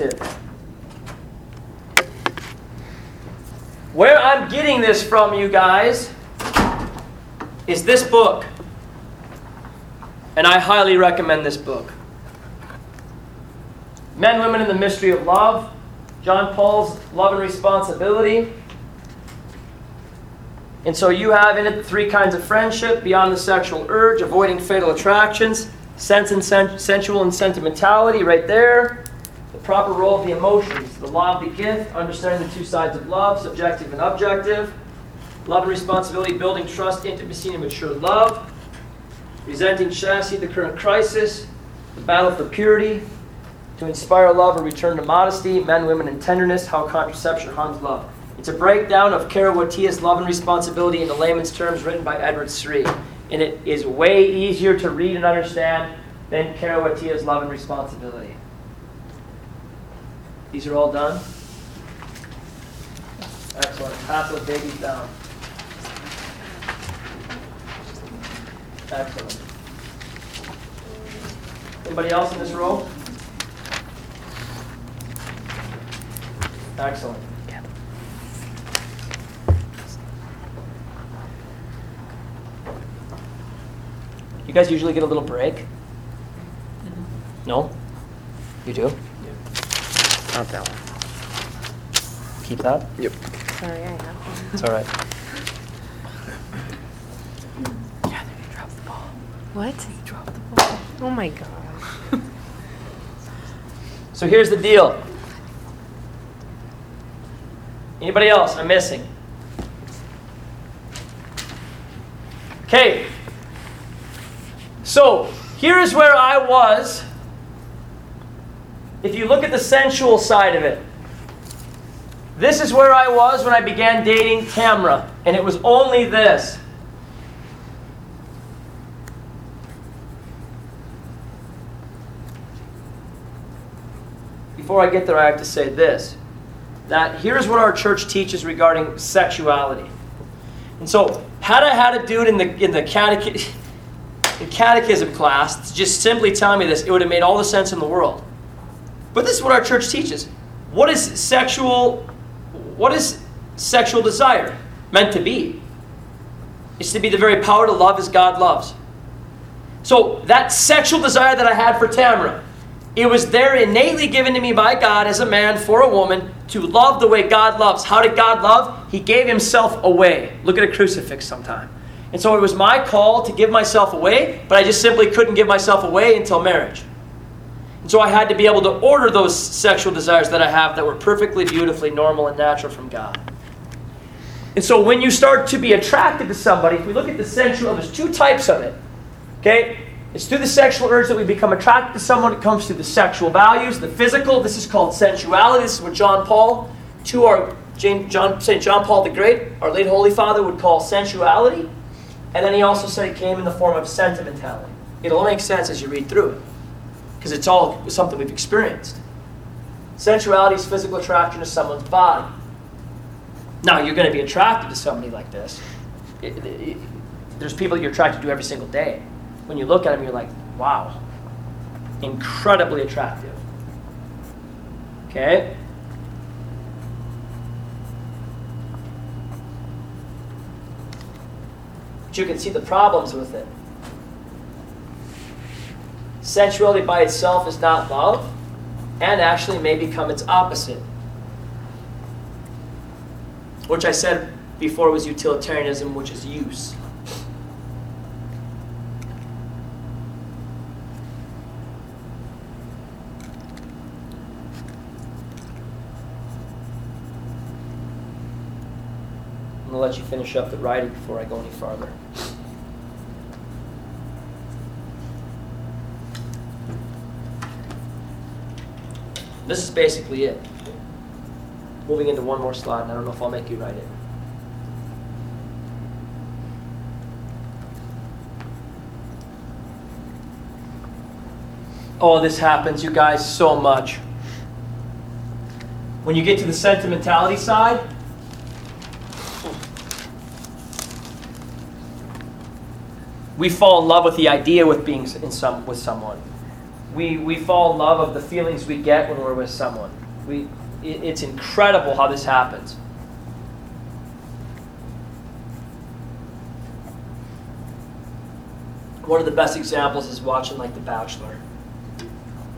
relative. Where I'm getting this from, you guys, is this book. And I highly recommend this book. Men, Women, and the Mystery of Love. John Paul's Love and Responsibility. And so you have in it the three kinds of friendship beyond the sexual urge, avoiding fatal attractions, sense and sen- sensual and sentimentality, right there. The proper role of the emotions, the law of the gift, understanding the two sides of love, subjective and objective. Love and responsibility, building trust, intimacy, and mature love. Resenting chastity, the current crisis. The battle for purity, to inspire love or return to modesty. Men, women, and tenderness, how contraception harms love. It's a breakdown of Karol Wojtyla's Love and Responsibility in the layman's terms written by Edward Sri. And it is way easier to read and understand than Karol Wojtyla's Love and Responsibility. These are all done? Excellent. Pass those babies down. Excellent. Anybody else in this row? Excellent. You guys usually get a little break? Mm-hmm. No? You do? Not that one. Keep that? Yep. Sorry, I have one. It's all right. What? Drop the ball. Oh my god. So here's the deal. Anybody else I'm missing? Okay. So here is where I was. If you look at the sensual side of it, this is where I was when I began dating Tamra, and it was only this. Before I get there, I have to say this that here's what our church teaches regarding sexuality. And so, had I had a dude in the, in the catech- in catechism class just simply telling me this, it would have made all the sense in the world. But this is what our church teaches. What is sexual what is sexual desire meant to be? It's to be the very power to love as God loves. So that sexual desire that I had for Tamara, it was there innately given to me by God as a man for a woman to love the way God loves. How did God love? He gave himself away. Look at a crucifix sometime. And so it was my call to give myself away, but I just simply couldn't give myself away until marriage. So I had to be able to order those sexual desires that I have that were perfectly, beautifully normal and natural from God. And so when you start to be attracted to somebody, if we look at the sensual, there's two types of it. Okay? It's through the sexual urge that we become attracted to someone. It comes through the sexual values, the physical. This is called sensuality. This is what John Paul, to our James, John, St. John Paul the Great, our late Holy Father, would call sensuality. And then he also said it came in the form of sentimentality. It'll make sense as you read through it, because it's all something we've experienced. Sensuality is physical attraction to someone's body. Now, you're going to be attracted to somebody like this. It- it- it- there's people you're attracted to every single day. When you look at them, you're like, wow, incredibly attractive. Okay? But you can see the problems with it. Sensuality by itself is not love, and actually may become its opposite. Which I said before was utilitarianism, which is use. I'm going to let you finish up the writing before I go any farther. This is basically it. Moving into one more slide, and I don't know if I'll make you write it. Oh, this happens, you guys, so much. When you get to the sentimentality side, we fall in love with the idea with being in some with someone. We, we fall in love of the feelings we get when we're with someone. We, it, it's incredible how this happens. One of the best examples is watching like The Bachelor.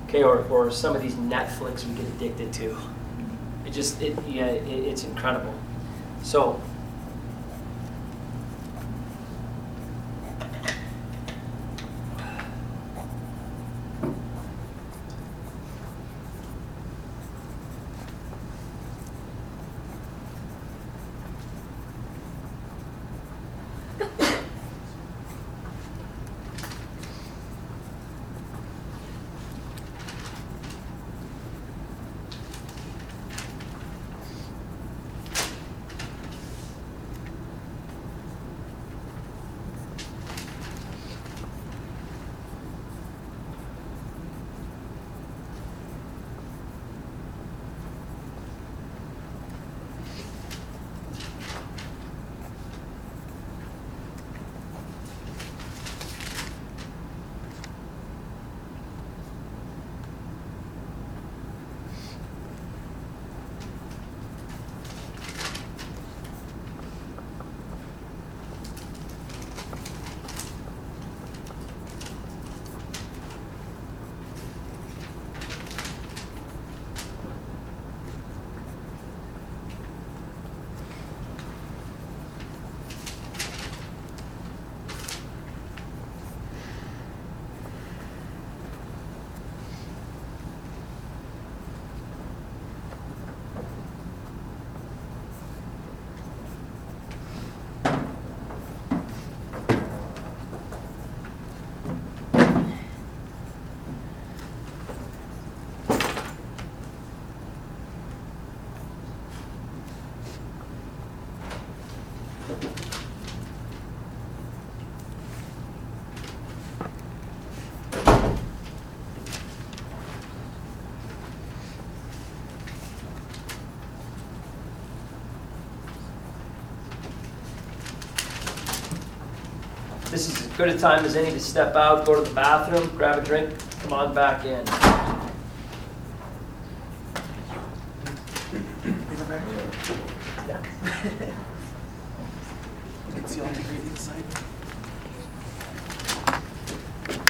Okay, or, or some of these Netflix we get addicted to. It just, it, yeah, it, it's incredible. So, good a time as any to step out, go to the bathroom, grab a drink, come on back in. You can see all the great inside.